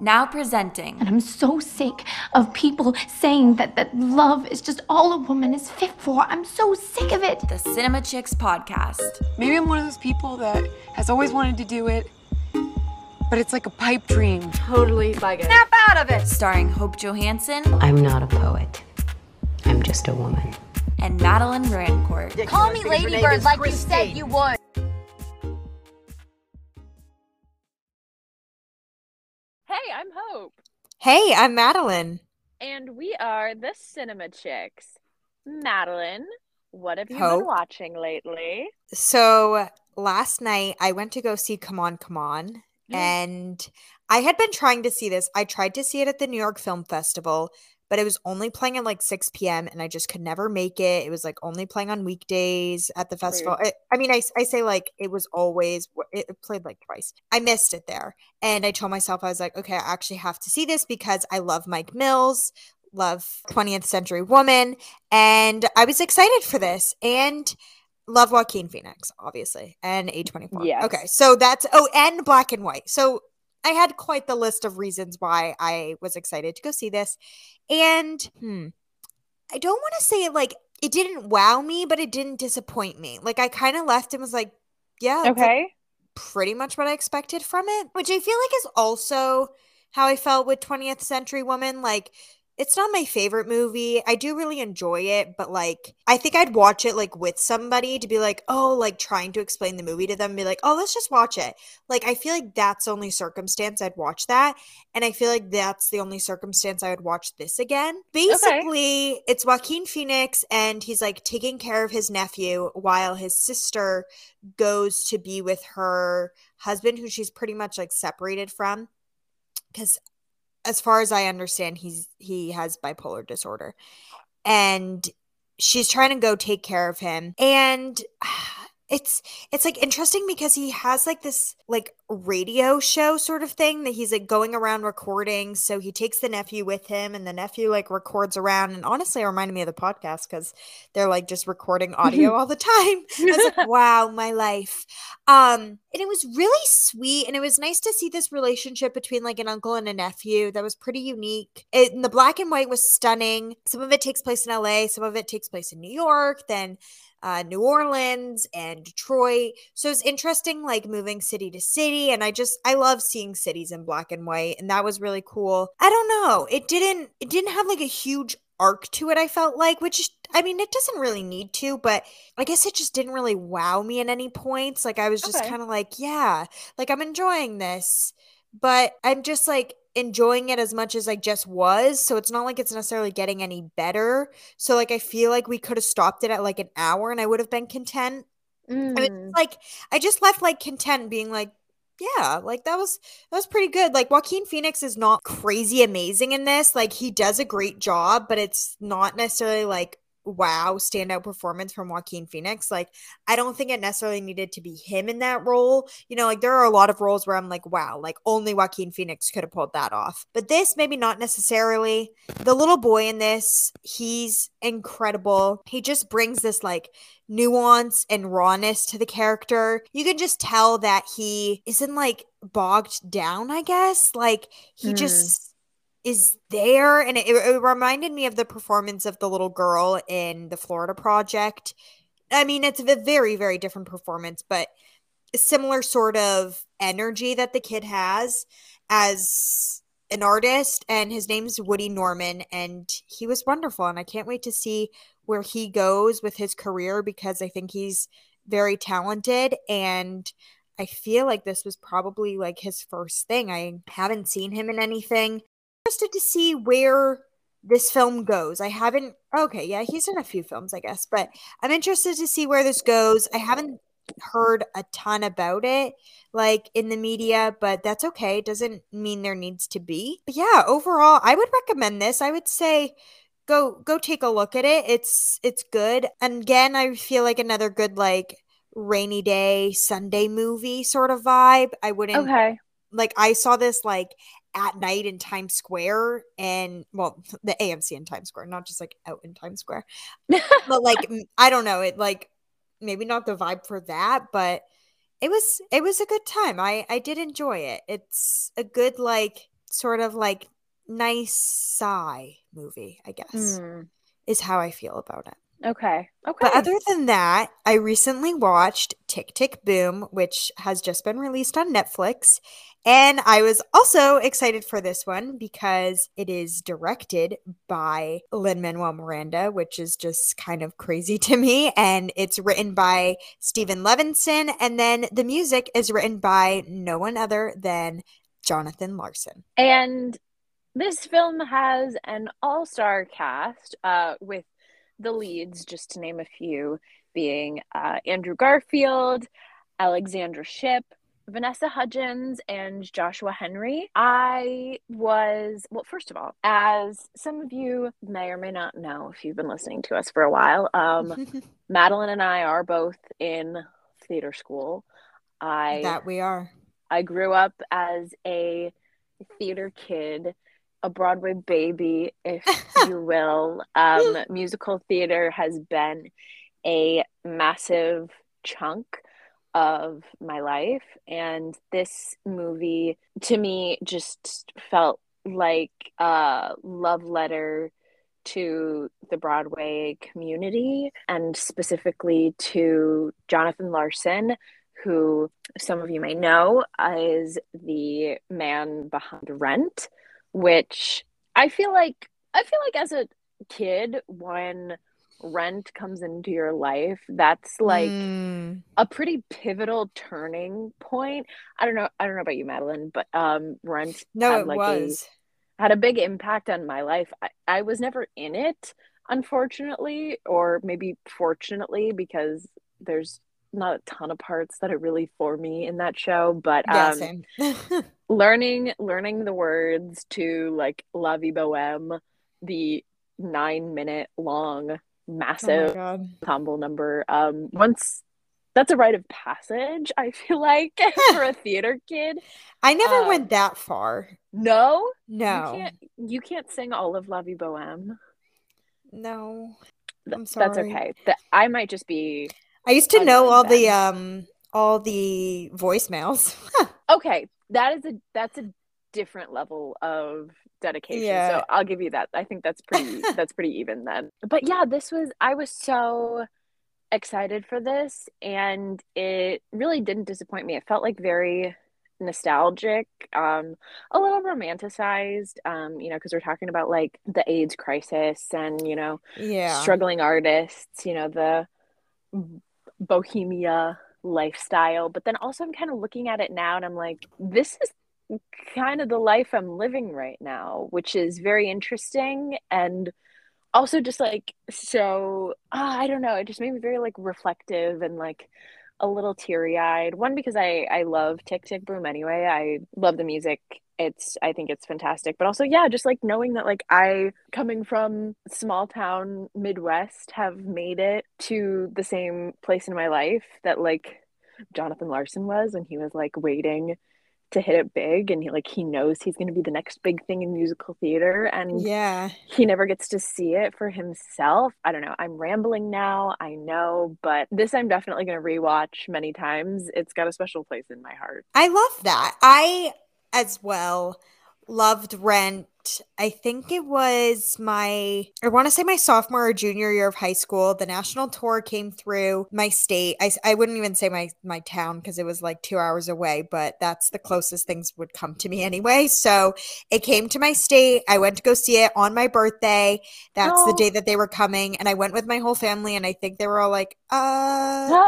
Now presenting. And I'm so sick of people saying that, that love is just all a woman is fit for. I'm so sick of it. The Cinema Chicks podcast. Maybe I'm one of those people that has always wanted to do it, but it's like a pipe dream. Totally like it. Snap out of it! Starring Hope Johansson. I'm not a poet. I'm just a woman. And Madeline Rancourt. Call me Ladybird like you said you would. Hey, I'm Madeline. And we are the Cinema Chicks. Madeline, what have you Hope. been watching lately? So last night I went to go see Come On, Come On. Mm. And I had been trying to see this. I tried to see it at the New York Film Festival, but it was only playing at like 6 p.m. and I just could never make it. It was like only playing on weekdays at the festival. I, I mean, I, I say like it was always, it played like twice. I missed it there. And I told myself, I was like, okay, I actually have to see this because I love Mike Mills, love 20th Century Woman. And I was excited for this. And love Joaquin Phoenix, obviously, and A24. Yes. Okay. So that's, oh, and black and white. So I had quite the list of reasons why I was excited to go see this. And hmm, I don't want to say it like it didn't wow me, but it didn't disappoint me. Like I kind of left and was like, yeah, that's, like, Okay. pretty much what I expected from it, which I feel like is also how I felt with 20th Century Woman. Like, it's not my favorite movie. I do really enjoy it, but like, I think I'd watch it like with somebody to be like, oh, like trying to explain the movie to them, and be like, oh, let's just watch it. Like, I feel like that's the only circumstance I'd watch that. And I feel like that's the only circumstance I would watch this again. Basically, it's Joaquin Phoenix, and he's like taking care of his nephew while his sister goes to be with her husband, who she's pretty much like separated from. Because as far as I understand, he's he has bipolar disorder. And she's trying to go take care of him. And it's it's like interesting because he has like this like radio show sort of thing that he's like going around recording. So he takes the nephew with him and the nephew like records around. And honestly it reminded me of the podcast because they're like just recording audio all the time. Like wow my life. Um and it was really sweet. And it was nice to see this relationship between like an uncle and a nephew that was pretty unique. It, and the black and white was stunning. Some of it takes place in la some of it takes place in new york then uh, New Orleans and Detroit. So it's interesting, like moving city to city. And I just, I love seeing cities in black and white. And that was really cool. I don't know. It didn't, it didn't have like a huge arc to it, I felt like, which I mean, it doesn't really need to, but I guess it just didn't really wow me at any points. Like I was just Okay. kind of like, yeah, like I'm enjoying this, but I'm just like enjoying it as much as I just was. So it's not like it's necessarily getting any better. So like I feel like we could have stopped it at like an hour and I would have been content. And it's Mm. like I just left like content being like yeah, like that was that was pretty good. Like Joaquin Phoenix is not crazy amazing in this. Like he does a great job, but it's not necessarily like wow, standout performance from Joaquin Phoenix. Like I don't think it necessarily needed to be him in that role. You know, like there are a lot of roles where I'm like, wow, like only Joaquin Phoenix could have pulled that off. But this maybe not necessarily. The little boy in this, he's incredible. He just brings this like nuance and rawness to the character. You can just tell that he isn't like bogged down, I guess. Like he Hmm. just is there and it, it reminded me of the performance of the little girl in the Florida Project. I mean, it's a very very different performance, but similar sort of energy that the kid has as an artist and his name's Woody Norman and he was wonderful and I can't wait to see where he goes with his career because I think he's very talented and I feel like this was probably like his first thing. I haven't seen him in anything. Interested to see where this film goes. I haven't okay, yeah, he's in a few films, I guess, but I'm interested to see where this goes. I haven't heard a ton about it like in the media, but that's okay. It doesn't mean there needs to be. But yeah, overall, I would recommend this. I would say go go take a look at it. It's it's good. And again, I feel like another good like rainy day Sunday movie sort of vibe. I wouldn't Okay. like I saw this like at night in Times Square and well the AMC in Times Square, not just like out in Times Square. but like I don't know, it like maybe not the vibe for that, but it was it was a good time. I I did enjoy it. It's a good like sort of like nice sigh movie, I guess, Mm, is how I feel about it. Okay. Okay. But other than that, I recently watched Tick Tick Boom, which has just been released on Netflix. And I was also excited for this one because it is directed by Lin Manuel Miranda, which is just kind of crazy to me. And it's written by Stephen Levinson. And then the music is written by no one other than Jonathan Larson. And this film has an all star cast uh, with the leads, just to name a few, being uh, Andrew Garfield, Alexandra Shipp, Vanessa Hudgens, and Joshua Henry. I was, well, first of all, as some of you may or may not know if you've been listening to us for a while, um, Madeline and I are both in theater school. I that we are. I grew up as a theater kid, a Broadway baby, if you will. Um, musical theater has been a massive chunk of my life, and this movie to me just felt like a love letter to the Broadway community and specifically to Jonathan Larson, who some of you may know is the man behind Rent, which I feel like I feel like as a kid when Rent comes into your life, that's like Mm. a pretty pivotal turning point. I don't know I don't know about you, Madeline, but um Rent No, had it like was. a had a big impact on my life. I, I was never in it, unfortunately, or maybe fortunately, because there's not a ton of parts that are really for me in that show. But um, learning learning the words to like La Vie Boheme, the nine minute long oh massive ensemble number. Um, once that's a rite of passage, I feel like for a theater kid. I never Um, went that far. No, No. you can't. You can't sing all of La Vie Boheme. No. I'm sorry. That's okay. That I might just be I used to know all the um all the voicemails. okay. That is a that's a different level of dedication. Yeah. So I'll give you that. I think that's pretty that's pretty even then. But yeah, this was I was so excited for this and it really didn't disappoint me. It felt like very nostalgic, um a little romanticized, um you know, because we're talking about like the AIDS crisis and, you know, yeah. struggling artists, you know, the bohemia lifestyle. But then also, I'm kind of looking at it now and I'm like, this is kind of the life I'm living right now, which is very interesting. And also, just like, so ah, I don't know, it just made me very like reflective and like a little teary eyed. One, because I, I love Tick Tick Boom anyway, I love the music it's i think it's fantastic but also yeah just like knowing that like i coming from small town midwest have made it to the same place in my life that like jonathan larson was when he was like waiting to hit it big and he like he knows he's going to be the next big thing in musical theater and Yeah. he never gets to see it for himself. I don't know. I'm rambling now, I know, but this I'm definitely going to rewatch many times. It's got a special place in my heart. I love that. I as well loved Rent. I think it was my I want to say my sophomore or junior year of high school. The national tour came through my state. I, I wouldn't even say my my town because it was like 2 hours away, but that's the closest things would come to me anyway. So, it came to my state. I went to go see it on my birthday. That's the Oh. day that they were coming and I went with my whole family and I think they were all like, "Uh,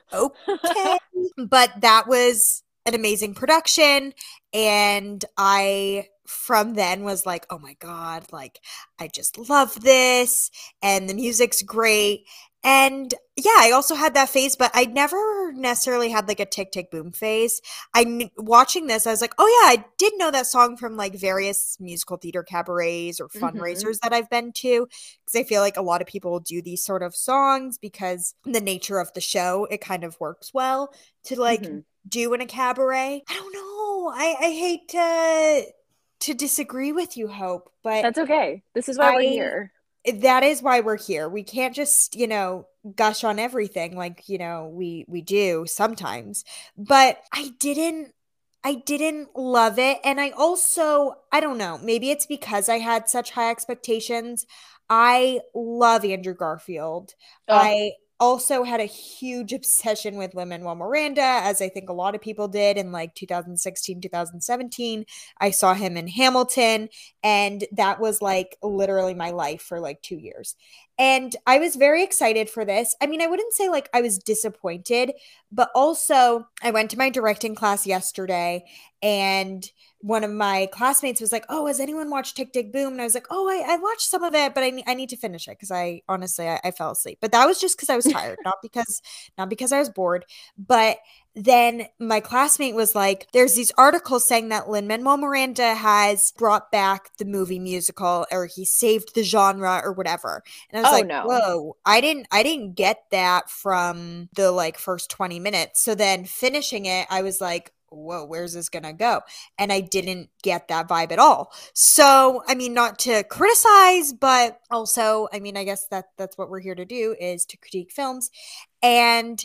okay. but that was an amazing production. And I, from then, was like, oh my God, like, I just love this. And the music's great. And yeah, I also had that phase, but I never necessarily had like a tick tick boom phase. I watching this, I was like, oh yeah, I did know that song from like various musical theater cabarets or Mhm. fundraisers that I've been to because I feel like a lot of people do these sort of songs because the nature of the show, it kind of works well to like Mhm. do in a cabaret. I don't know. I I hate to to disagree with you, Hope, but That's okay. This is why I- we're here. That is why we're here. We can't just, you know, gush on everything like, you know, we we do sometimes. But I didn't I didn't love it. And I also, I don't know, maybe it's because I had such high expectations. I love Andrew Garfield. Oh. I also had a huge obsession with Lin Manuel Miranda, as I think a lot of people did in like 2016, 2017. I saw him in Hamilton, and that was like literally my life for like two years. And I was very excited for this. I mean, I wouldn't say like I was disappointed, but also I went to my directing class yesterday and one of my classmates was like, "Oh, has anyone watched Tick Tick Boom?" And I was like, "Oh, I, I watched some of it, but I, ne- I need to finish it because I honestly I, I fell asleep. But that was just because I was tired, not because not because I was bored. But then my classmate was like, "There's these articles saying that Lin Manuel Miranda has brought back the movie musical, or he saved the genre, or whatever." And I was Oh, like, no. "Whoa, I didn't I didn't get that from the like first twenty minutes." So then finishing it, I was like. Whoa, where's this gonna go? and I didn't get that vibe at all. So, I mean, not to criticize, but also, I mean, I guess that that's what we're here to do is to critique films. And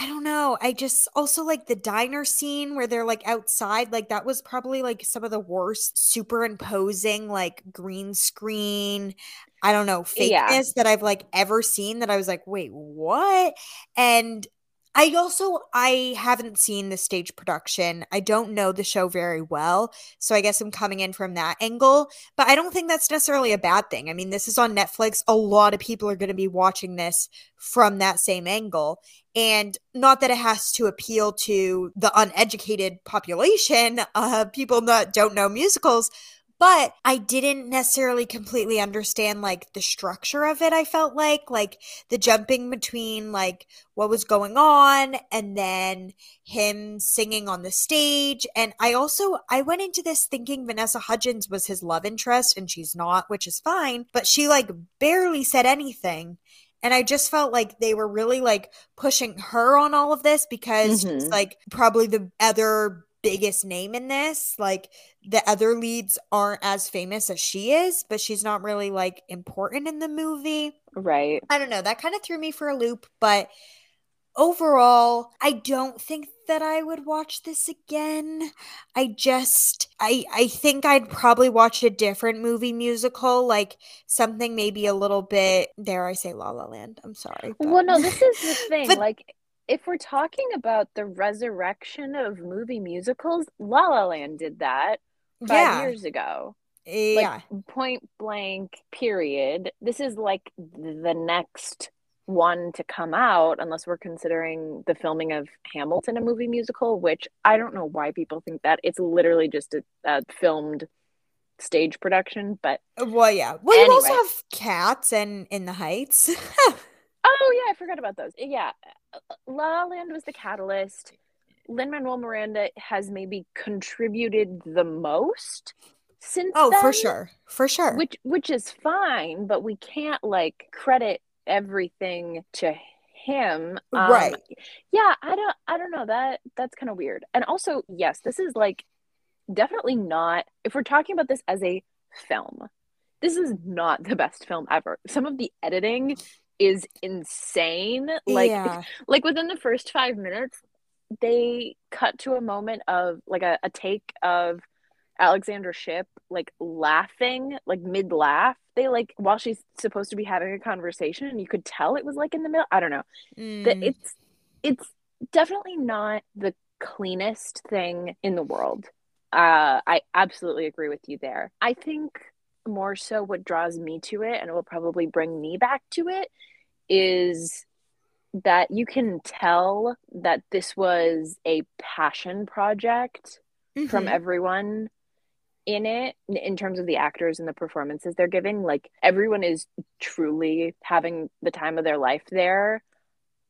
I don't know. I just also like the diner scene where they're like outside. Like that was probably like some of the worst superimposing like green screen. I don't know fakeness Yeah. that I've like ever seen. That I was like, wait, what? And I also I haven't seen the stage production. I don't know the show very well, so I guess I'm coming in from that angle, but I don't think that's necessarily a bad thing. I mean, this is on Netflix. A lot of people are going to be watching this from that same angle, and not that it has to appeal to the uneducated population, uh people that don't know musicals, but I didn't necessarily completely understand like the structure of it. I felt like like the jumping between like what was going on and then him singing on the stage and I also I went into this thinking Vanessa Hudgens was his love interest and she's not, which is fine, but she like barely said anything. And I just felt like they were really like pushing her on all of this because she's Mhm. like probably the other biggest name in this. Like the other leads aren't as famous as she is, but she's not really like important in the movie. Right. I don't know. That kind of threw me for a loop, but overall, I don't think that I would watch this again. I just I I think I'd probably watch a different movie musical, like something maybe a little bit dare I say La La Land. I'm sorry. but- Well, no, this is the thing. But- like, if we're talking about the resurrection of movie musicals, La La Land did that five yeah. years ago. Yeah. Like, point blank, period. This is like the next one to come out, unless we're considering the filming of Hamilton a movie musical, which I don't know why people think that. It's literally just a, a filmed stage production, but Well, yeah. Well, you also have Cats and In the Heights. Oh yeah, I forgot about those. Yeah, La La Land was the catalyst. Lin Manuel Miranda has maybe contributed the most since. oh, for sure. For sure. Which which is fine, but we can't like credit everything to him. Um, Right. Yeah, I don't. I don't know that. That's kind of weird. And also, yes, this is like definitely not. If we're talking about this as a film, this is not the best film ever. Some of the editing is insane. Like yeah. like within the first five minutes, they cut to a moment of like a, a take of Alexandra Shipp like laughing, like mid laugh. They like while she's supposed to be having a conversation, and you could tell it was like in the middle. I don't know. Mm. it's it's definitely not the cleanest thing in the world. Uh, I absolutely agree with you there. I think more so what draws me to it and will probably bring me back to it is that you can tell that this was a passion project from Mhm. everyone in it in terms of the actors and the performances they're giving like everyone is truly having the time of their life there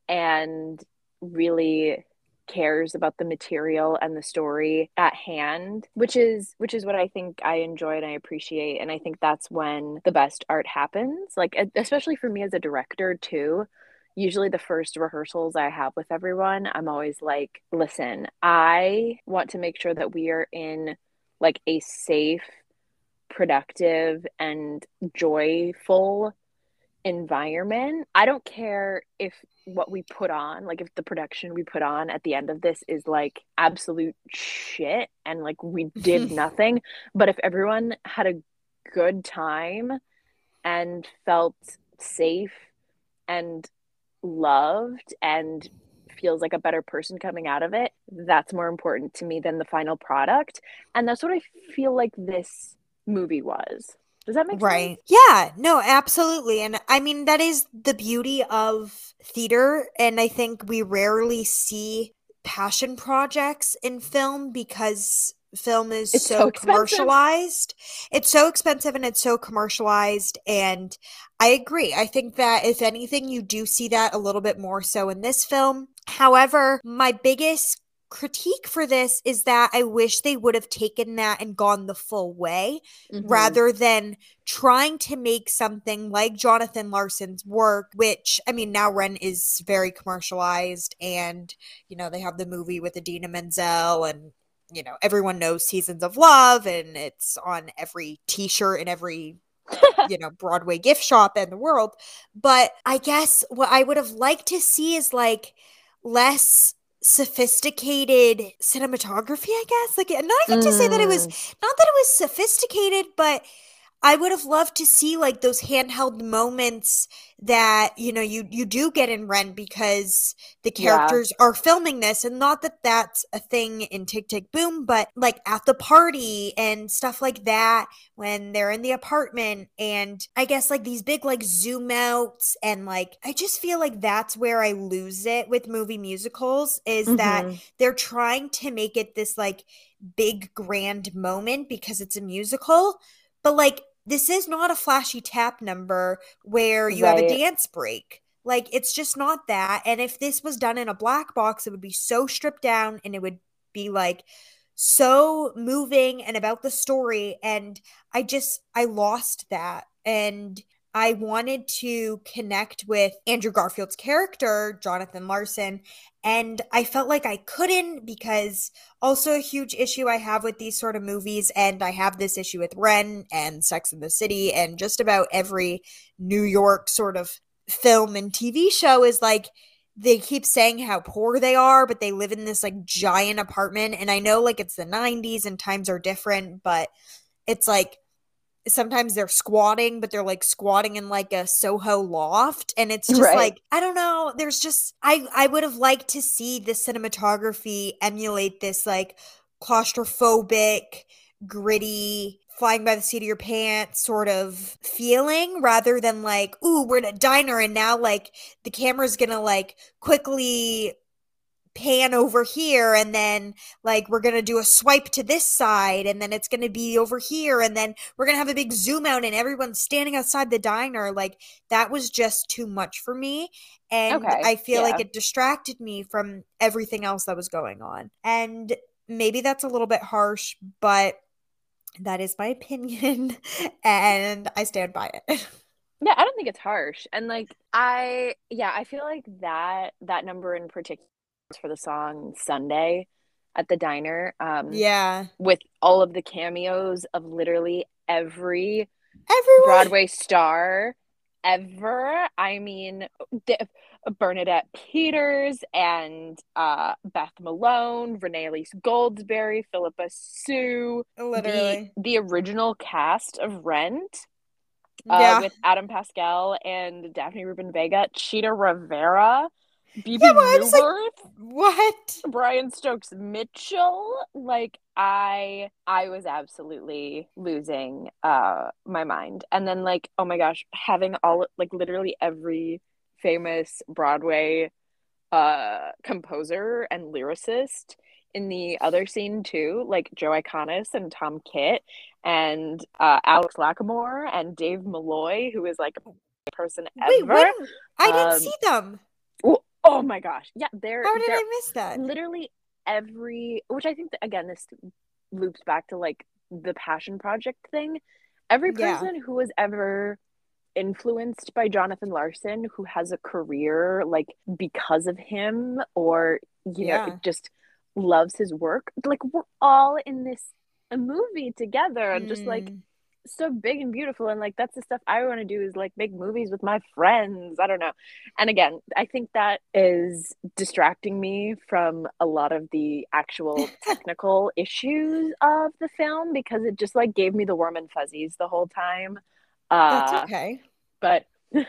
and really cares about the material and the story at hand which is which is what i think i enjoy and i appreciate and i think that's when the best art happens like especially for me as a director too. Usually the first rehearsals I have with everyone, I'm always like, listen, I want to make sure that we are in like a safe, productive, and joyful environment. I don't care if what we put on, like if the production we put on at the end of this is like absolute shit and like we did nothing, but if everyone had a good time and felt safe and loved and feels like a better person coming out of it, that's more important to me than the final product. And that's what I feel like this movie was. Does that make right. sense? Yeah, no, absolutely. And I mean, that is the beauty of theater. And I think we rarely see passion projects in film because film is so, so commercialized. It's so expensive and it's so commercialized. And I agree. I think that if anything, you do see that a little bit more so in this film. However, my biggest critique for this is that I wish they would have taken that and gone the full way Mhm. rather than trying to make something like Jonathan Larson's work, which I mean, now Rent is very commercialized, and you know, they have the movie with Idina Menzel, and you know, everyone knows Seasons of Love, and it's on every t shirt and every you know Broadway gift shop in the world. But I guess what I would have liked to see is like less sophisticated cinematography i guess? Like not even to say that it was mm. not that it was sophisticated but i would have loved to see like those handheld moments that you know you you do get in rent because the Yeah. characters are filming this and not that that's a thing in tick tick boom but like at the party and stuff like that when they're in the apartment and i guess like these big like zoom outs and like i just feel like that's where i lose it with movie musicals is that Mhm. they're trying to make it this like big grand moment because it's a musical but like this is not a flashy tap number where you have a dance break. Like it's just not that and if this was done in a black box it would be so stripped down and it would be like so moving and about the story and i just i lost that and i wanted to connect with andrew garfield's character jonathan larson and i felt like i couldn't because also a huge issue i have with these sort of movies and i have this issue with rent and sex in the city and just about every new york sort of film and tv show is like they keep saying how poor they are, but they live in this like giant apartment. And I know like it's the 90s and times are different, but it's like sometimes they're squatting, but they're like squatting in like a Soho loft. And it's just Right. like, I don't know. There's just, I, I would have liked to see the cinematography emulate this like claustrophobic, gritty, flying by the seat of your pants sort of feeling rather than like, ooh, we're in a diner and now like the camera's gonna like quickly pan over here and then like we're gonna do a swipe to this side and then it's gonna be over here and then we're gonna have a big zoom out and everyone's standing outside the diner. Like that was just too much for me and Okay, i feel like it distracted me from everything else that was going on. And maybe that's a little bit harsh but that is my opinion and i stand by it. Yeah, I don't think it's harsh. And like I yeah, I feel like that that number in particular for the song Sunday at the diner. Um yeah with all of the cameos of literally every everyone Broadway star ever. I mean, Bernadette Peters and uh, Beth Malone, Renee Elise Goldsberry, Phillipa Soo, literally the the original cast of Rent. Uh, yeah with Adam Pascal and Daphne Rubin Vega, Chita Rivera, BB Yeah, well, was like- what Brian Stokes Mitchell. Like I I was absolutely losing uh my mind. And then like, oh my gosh, having all like literally every famous Broadway uh composer and lyricist in the other scene too, like Joe Iconis and Tom Kitt and uh Alex Lacamoire and Dave Malloy, who is like a person Wait, ever. when? I didn't Um, see them. Oh, oh my gosh. Yeah, they're How did I miss that? literally every which i think that, again this loops back to like the passion project thing every Yeah. person who was ever influenced by jonathan larson who has a career like because of him or you know just loves his work like we're all in this a movie together and just like Mm. So big and beautiful and like that's the stuff I want to do is like make movies with my friends. I don't know. And again, I think that is distracting me from a lot of the actual technical issues of the film because it just like gave me the warm and fuzzies the whole time. Uh, That's okay. but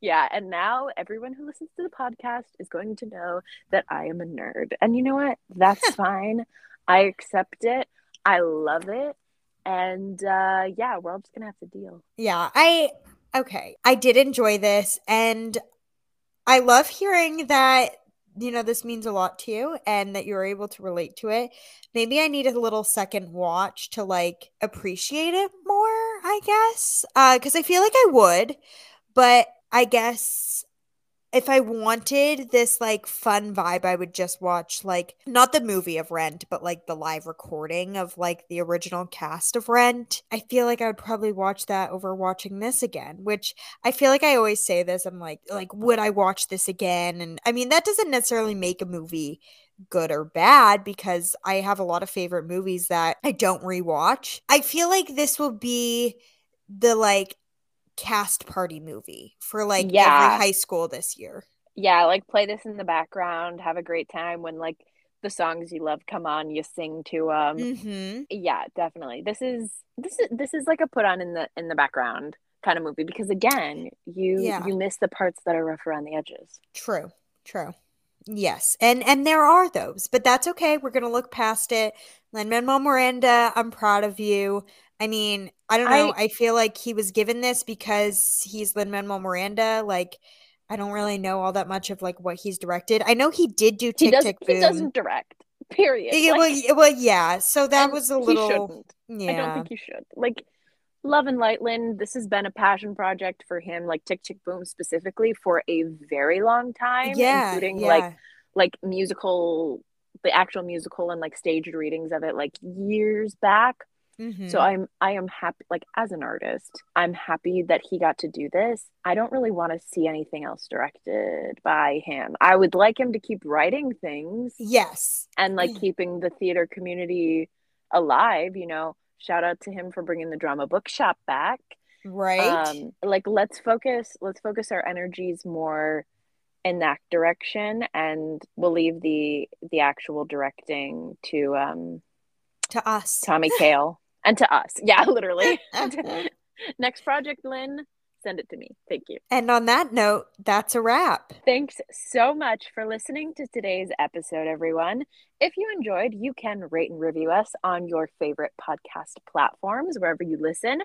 yeah, and now everyone who listens to the podcast is going to know that I am a nerd. And you know what? That's fine. I accept it. I love it. And uh yeah, we're all just gonna have to deal. Yeah, I okay. I did enjoy this and I love hearing that you know this means a lot to you and that you're able to relate to it. Maybe I need a little second watch to like appreciate it more, I guess. Uh cuz I feel like I would, but I guess if I wanted this like fun vibe, I would just watch like not the movie of Rent, but like the live recording of like the original cast of Rent. I feel like I would probably watch that over watching this again, which I feel like I always say this. I'm like, like, would I watch this again? And I mean, that doesn't necessarily make a movie good or bad because I have a lot of favorite movies that I don't rewatch. I feel like this will be the like cast party movie for like Yeah. every high school this year. Yeah, like play this in the background, have a great time when like the songs you love come on, you sing to um Mm-hmm. yeah, definitely. This is this is this is like a put on in the in the background kind of movie because again, you Yeah. you miss the parts that are rough around the edges. True. True. Yes. And and there are those, but that's okay. We're gonna look past it. Lin Manuel Miranda, I'm proud of you. I mean, I don't know. I, feel like he was given this because he's Lin Manuel Miranda. Like, I don't really know all that much of like what he's directed. I know he did do Tick Tick he doesn't direct. Period. Yeah, Like, well, well, yeah. So that was a little. shouldn't. Yeah. I don't think you should. Like Love and Lightland, this has been a passion project for him, like Tick Tick Boom specifically, for a very long time. yeah. Including yeah. like like musical the actual musical and like staged readings of it like years back. Mhm. So I'm I am happy like as an artist, I'm happy that he got to do this. I don't really want to see anything else directed by him. I would like him to keep writing things yes. and like Yeah. keeping the theater community alive, you know. Shout out to him for bringing the drama bookshop back. Right. Um like let's focus let's focus our energies more in that direction and we'll leave the the actual directing to um to us. Tommy Kail and to us. Yeah, literally. Next project, Lin, send it to me. Thank you. and on that note, that's a wrap. Thanks so much for listening to today's episode, everyone. If you enjoyed, you can rate and review us on your favorite podcast platforms, wherever you listen.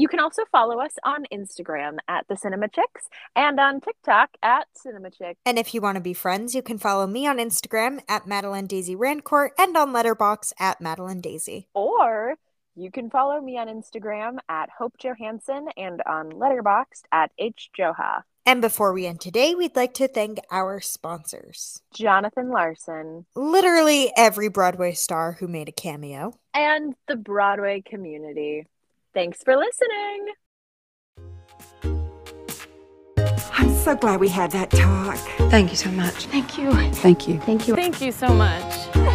You can also follow us on Instagram at the Cinema Chicks and on TikTok at Cinema Chicks. And if you want to be friends, you can follow me on Instagram at Madeline Daisy Rancourt and on Letterboxd at Madeline Daisy. Or you can follow me on Instagram at Hope Johansson and on Letterboxd at H Joha. And before we end today, we'd like to thank our sponsors. Jonathan Larson Literally every Broadway star who made a cameo. and the Broadway community. Thanks for listening. I'm so glad we had that talk. Thank you so much. Thank you. Thank you. Thank you. Thank you so much.